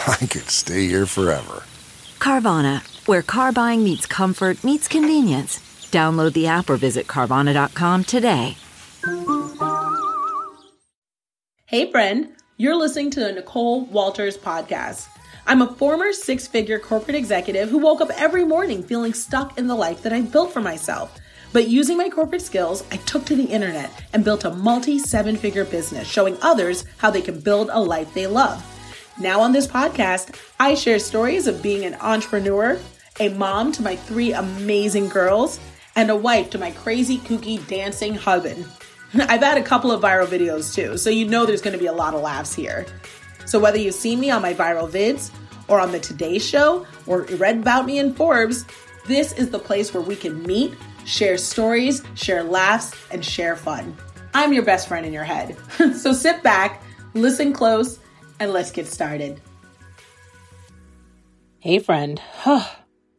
I could stay here forever. Carvana, where car buying meets comfort, meets convenience. Download the app or visit Carvana.com today. Hey, friend, you're listening to the Nicole Walters podcast. I'm a former six figure corporate executive who woke up every morning feeling stuck in the life that I built for myself. But using my corporate skills, I took to the internet and built a multi seven figure business showing others how they can build a life they love. Now, on this podcast, I share stories of being an entrepreneur, a mom to my three amazing girls, and a wife to my crazy, kooky, dancing husband. I've had a couple of viral videos too, so you know there's gonna be a lot of laughs here. So, whether you've seen me on my viral vids, or on the Today Show, or read about me in Forbes, this is the place where we can meet, share stories, share laughs, and share fun. I'm your best friend in your head. so sit back, listen close, and let's get started. Hey, friend.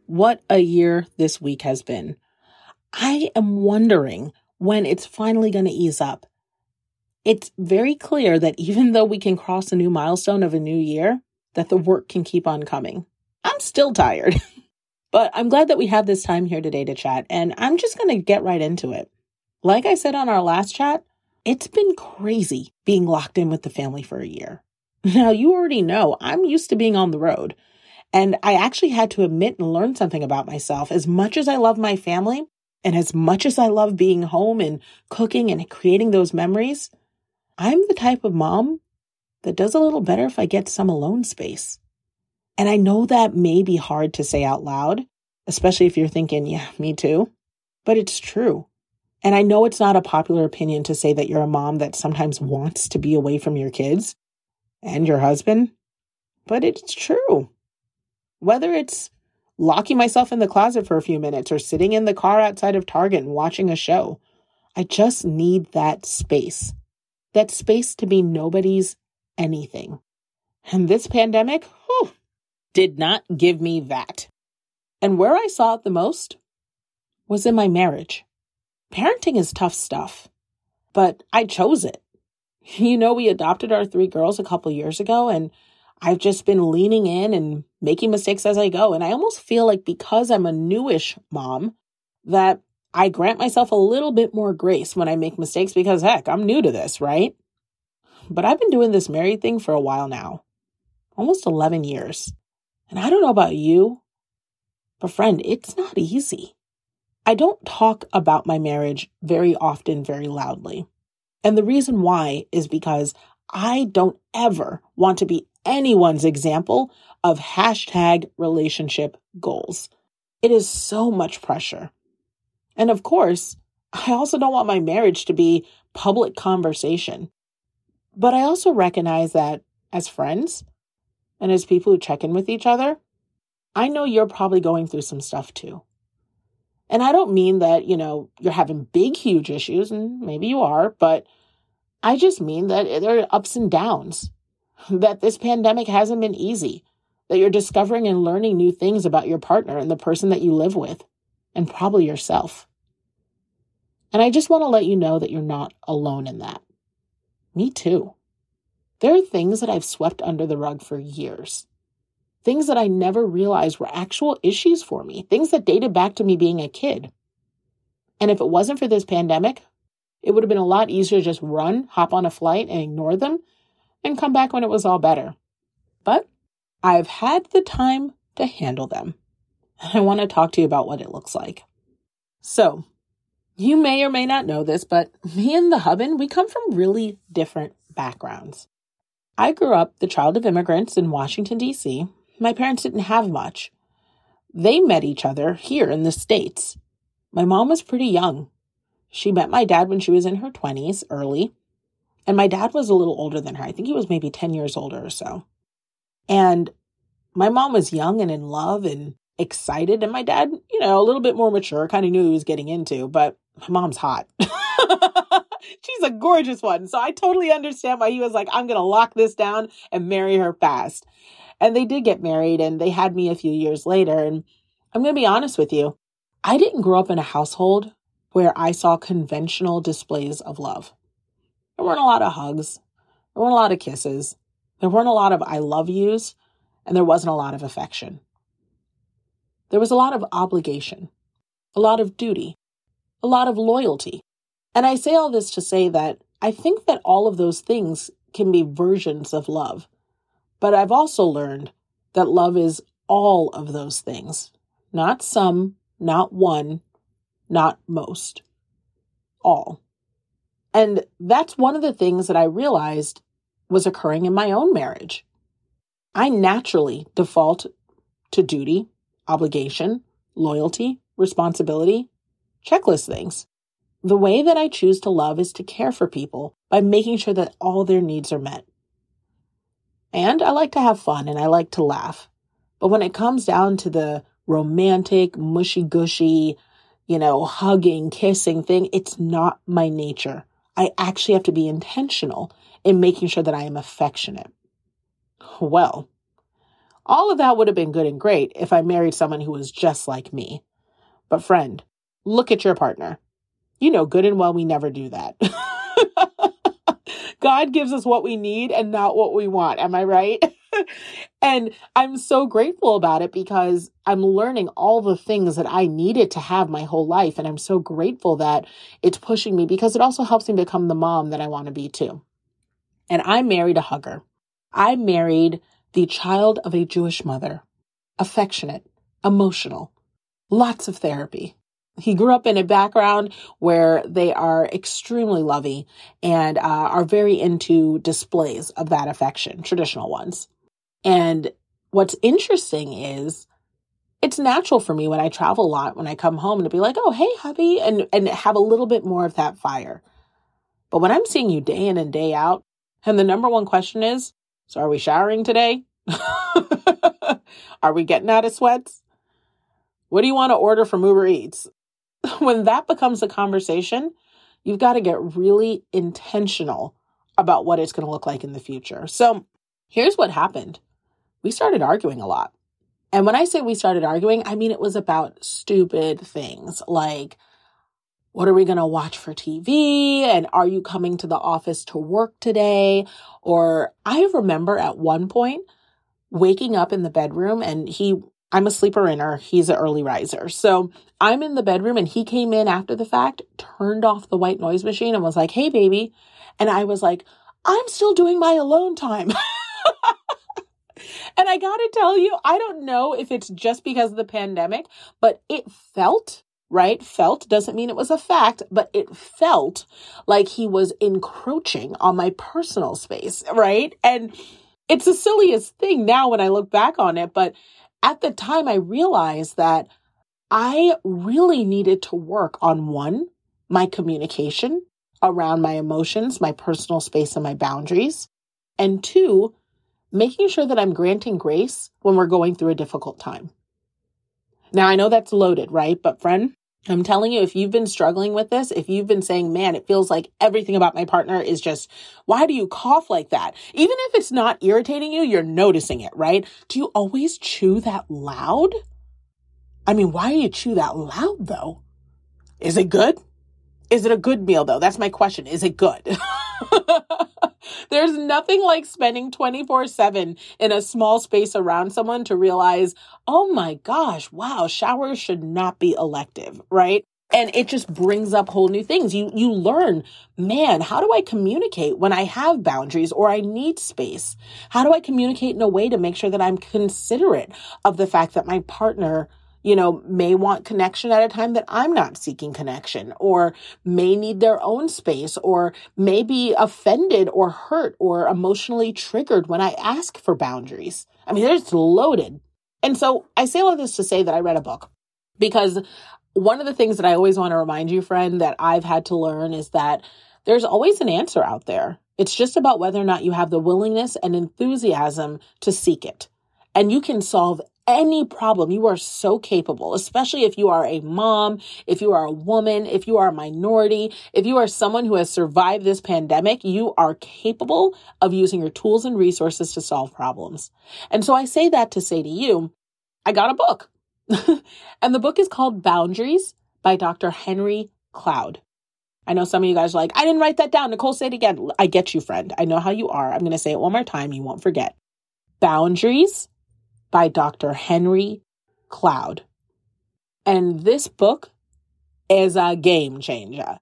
what a year this week has been. I am wondering when it's finally going to ease up. It's very clear that even though we can cross a new milestone of a new year, that the work can keep on coming. I'm still tired, but I'm glad that we have this time here today to chat, and I'm just going to get right into it. Like I said on our last chat, it's been crazy being locked in with the family for a year. Now, you already know I'm used to being on the road. And I actually had to admit and learn something about myself. As much as I love my family and as much as I love being home and cooking and creating those memories, I'm the type of mom that does a little better if I get some alone space. And I know that may be hard to say out loud, especially if you're thinking, yeah, me too, but it's true. And I know it's not a popular opinion to say that you're a mom that sometimes wants to be away from your kids and your husband, but it's true. Whether it's locking myself in the closet for a few minutes or sitting in the car outside of Target and watching a show, I just need that space. That space to be nobody's anything. And this pandemic whew, did not give me that. And where I saw it the most was in my marriage. Parenting is tough stuff, but I chose it. You know, we adopted our three girls a couple years ago, and I've just been leaning in and making mistakes as I go. And I almost feel like because I'm a newish mom, that I grant myself a little bit more grace when I make mistakes because heck, I'm new to this, right? But I've been doing this married thing for a while now, almost 11 years. And I don't know about you, but friend, it's not easy. I don't talk about my marriage very often, very loudly. And the reason why is because I don't ever want to be anyone's example of hashtag relationship goals. It is so much pressure. And of course, I also don't want my marriage to be public conversation. But I also recognize that as friends and as people who check in with each other, I know you're probably going through some stuff too. And I don't mean that, you know, you're having big, huge issues, and maybe you are, but I just mean that there are ups and downs, that this pandemic hasn't been easy, that you're discovering and learning new things about your partner and the person that you live with, and probably yourself. And I just want to let you know that you're not alone in that. Me too. There are things that I've swept under the rug for years things that I never realized were actual issues for me, things that dated back to me being a kid. And if it wasn't for this pandemic, it would have been a lot easier to just run, hop on a flight, and ignore them and come back when it was all better. But I've had the time to handle them. And I want to talk to you about what it looks like. So, you may or may not know this, but me and the hubin, we come from really different backgrounds. I grew up the child of immigrants in Washington, D.C. My parents didn't have much. They met each other here in the States. My mom was pretty young. She met my dad when she was in her 20s, early. And my dad was a little older than her. I think he was maybe 10 years older or so. And my mom was young and in love and excited. And my dad, you know, a little bit more mature, kind of knew he was getting into, but my mom's hot. She's a gorgeous one. So I totally understand why he was like, I'm going to lock this down and marry her fast. And they did get married and they had me a few years later. And I'm going to be honest with you. I didn't grow up in a household where I saw conventional displays of love. There weren't a lot of hugs. There weren't a lot of kisses. There weren't a lot of I love yous. And there wasn't a lot of affection. There was a lot of obligation, a lot of duty, a lot of loyalty. And I say all this to say that I think that all of those things can be versions of love. But I've also learned that love is all of those things, not some, not one, not most, all. And that's one of the things that I realized was occurring in my own marriage. I naturally default to duty, obligation, loyalty, responsibility, checklist things. The way that I choose to love is to care for people by making sure that all their needs are met. And I like to have fun and I like to laugh. But when it comes down to the romantic, mushy gushy, you know, hugging, kissing thing, it's not my nature. I actually have to be intentional in making sure that I am affectionate. Well, all of that would have been good and great if I married someone who was just like me. But friend, look at your partner. You know good and well we never do that. God gives us what we need and not what we want. Am I right? and I'm so grateful about it because I'm learning all the things that I needed to have my whole life. And I'm so grateful that it's pushing me because it also helps me become the mom that I want to be too. And I married a hugger. I married the child of a Jewish mother, affectionate, emotional, lots of therapy. He grew up in a background where they are extremely loving and uh, are very into displays of that affection, traditional ones. And what's interesting is it's natural for me when I travel a lot, when I come home to be like, oh, hey, hubby, and, and have a little bit more of that fire. But when I'm seeing you day in and day out, and the number one question is, so are we showering today? are we getting out of sweats? What do you want to order from Uber Eats? when that becomes a conversation, you've got to get really intentional about what it's going to look like in the future. So here's what happened. We started arguing a lot. And when I say we started arguing, I mean it was about stupid things like, what are we going to watch for TV? And are you coming to the office to work today? Or I remember at one point waking up in the bedroom and he, I'm a sleeper inner. He's an early riser. So I'm in the bedroom and he came in after the fact, turned off the white noise machine and was like, Hey, baby. And I was like, I'm still doing my alone time. and I got to tell you, I don't know if it's just because of the pandemic, but it felt right? Felt doesn't mean it was a fact, but it felt like he was encroaching on my personal space, right? And it's the silliest thing now when I look back on it, but at the time I realized that I really needed to work on one, my communication around my emotions, my personal space, and my boundaries. And two, making sure that I'm granting grace when we're going through a difficult time. Now, I know that's loaded, right? But friend, I'm telling you, if you've been struggling with this, if you've been saying, man, it feels like everything about my partner is just, why do you cough like that? Even if it's not irritating you, you're noticing it, right? Do you always chew that loud? I mean, why do you chew that loud though? Is it good? Is it a good meal though? That's my question. Is it good? There's nothing like spending 24 7 in a small space around someone to realize, oh my gosh, wow, showers should not be elective, right? and it just brings up whole new things. You, you learn, man, how do I communicate when I have boundaries or I need space? How do I communicate in a way to make sure that I'm considerate of the fact that my partner you know, may want connection at a time that I'm not seeking connection or may need their own space or may be offended or hurt or emotionally triggered when I ask for boundaries. I mean, it's loaded. And so I say all of this to say that I read a book because one of the things that I always want to remind you, friend, that I've had to learn is that there's always an answer out there. It's just about whether or not you have the willingness and enthusiasm to seek it. And you can solve any problem. You are so capable, especially if you are a mom, if you are a woman, if you are a minority, if you are someone who has survived this pandemic, you are capable of using your tools and resources to solve problems. And so I say that to say to you, I got a book. and the book is called Boundaries by Dr. Henry Cloud. I know some of you guys are like, I didn't write that down. Nicole, say it again. I get you, friend. I know how you are. I'm going to say it one more time. You won't forget. Boundaries by Dr. Henry Cloud. And this book is a game changer.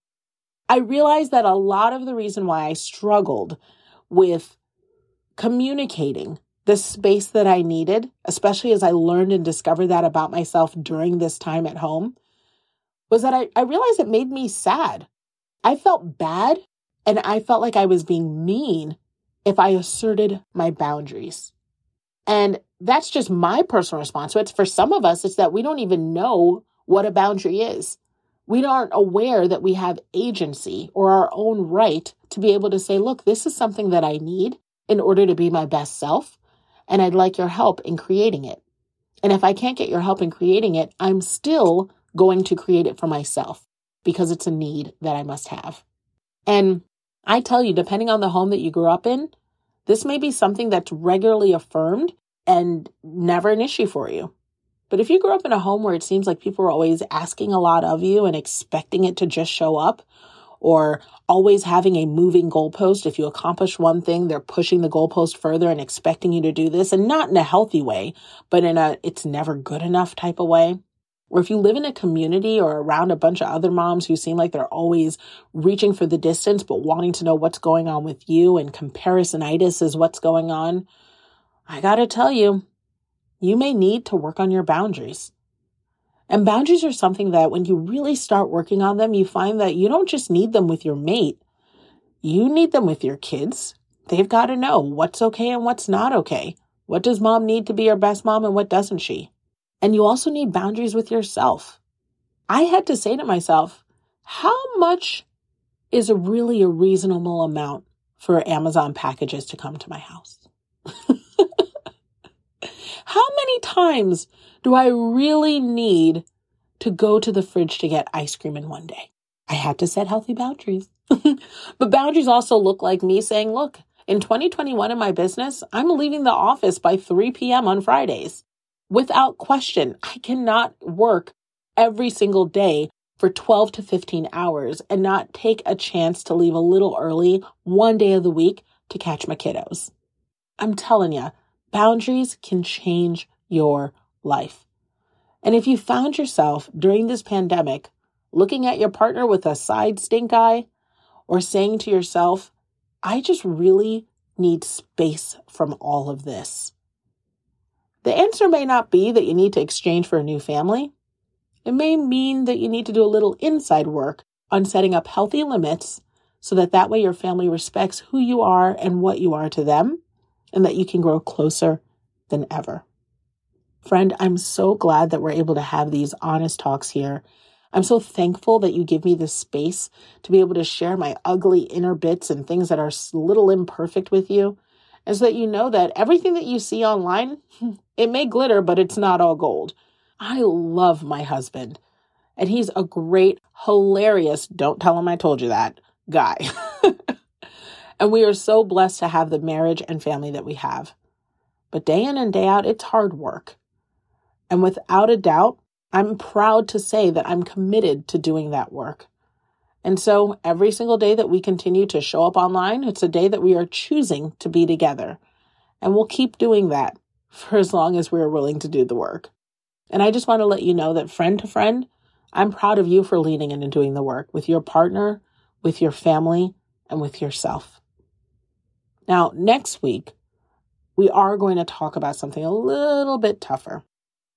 I realized that a lot of the reason why I struggled with communicating the space that I needed, especially as I learned and discovered that about myself during this time at home, was that I, I realized it made me sad. I felt bad and I felt like I was being mean if I asserted my boundaries. And that's just my personal response. So it's for some of us, it's that we don't even know what a boundary is. We aren't aware that we have agency or our own right to be able to say, look, this is something that I need in order to be my best self. And I'd like your help in creating it. And if I can't get your help in creating it, I'm still going to create it for myself because it's a need that I must have. And I tell you, depending on the home that you grew up in, this may be something that's regularly affirmed and never an issue for you. But if you grew up in a home where it seems like people are always asking a lot of you and expecting it to just show up, or always having a moving goalpost, if you accomplish one thing, they're pushing the goalpost further and expecting you to do this, and not in a healthy way, but in a it's never good enough type of way. Or if you live in a community or around a bunch of other moms who seem like they're always reaching for the distance, but wanting to know what's going on with you and comparisonitis is what's going on, I gotta tell you, you may need to work on your boundaries. And boundaries are something that when you really start working on them, you find that you don't just need them with your mate. You need them with your kids. They've got to know what's okay and what's not okay. What does mom need to be your best mom and what doesn't she? And you also need boundaries with yourself. I had to say to myself, how much is a really a reasonable amount for Amazon packages to come to my house? How many times do I really need to go to the fridge to get ice cream in one day? I had to set healthy boundaries. but boundaries also look like me saying, look, in 2021 in my business, I'm leaving the office by 3 p.m. on Fridays. Without question, I cannot work every single day for 12 to 15 hours and not take a chance to leave a little early one day of the week to catch my kiddos. I'm telling you, Boundaries can change your life. And if you found yourself during this pandemic looking at your partner with a side stink eye or saying to yourself, I just really need space from all of this. The answer may not be that you need to exchange for a new family. It may mean that you need to do a little inside work on setting up healthy limits so that that way your family respects who you are and what you are to them and that you can grow closer than ever. Friend, I'm so glad that we're able to have these honest talks here. I'm so thankful that you give me this space to be able to share my ugly inner bits and things that are a little imperfect with you. And so that you know that everything that you see online, it may glitter, but it's not all gold. I love my husband, and he's a great, hilarious, don't tell him I told you that guy. And we are so blessed to have the marriage and family that we have. But day in and day out, it's hard work. And without a doubt, I'm proud to say that I'm committed to doing that work. And so every single day that we continue to show up online, it's a day that we are choosing to be together. And we'll keep doing that for as long as we're willing to do the work. And I just want to let you know that friend to friend, I'm proud of you for leaning in and doing the work with your partner, with your family, and with yourself. Now, next week, we are going to talk about something a little bit tougher.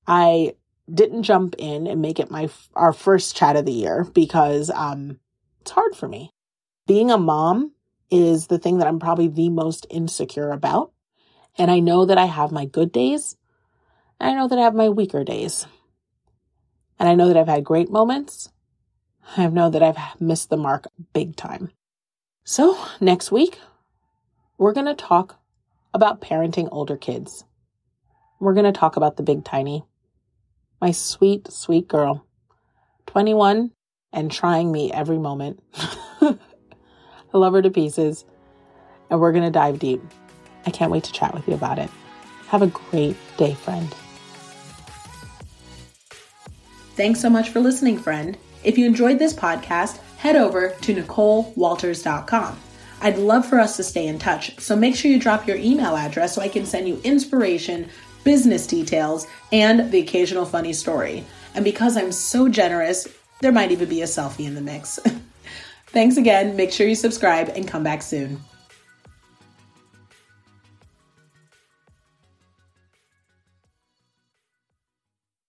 I didn't jump in and make it my our first chat of the year because um it's hard for me. Being a mom is the thing that I'm probably the most insecure about. And I know that I have my good days. And I know that I have my weaker days. And I know that I've had great moments. I know that I've missed the mark big time. So next week, we're going to talk about parenting older kids. We're going to talk about the big tiny my sweet, sweet girl. 21 and trying me every moment. I love her to pieces, and we're going to dive deep. I can't wait to chat with you about it. Have a great day, friend. Thanks so much for listening, friend. If you enjoyed this podcast, head over to NicoleWalters.com. I'd love for us to stay in touch, so make sure you drop your email address so I can send you inspiration business details, and the occasional funny story. And because I'm so generous, there might even be a selfie in the mix. Thanks again. Make sure you subscribe and come back soon.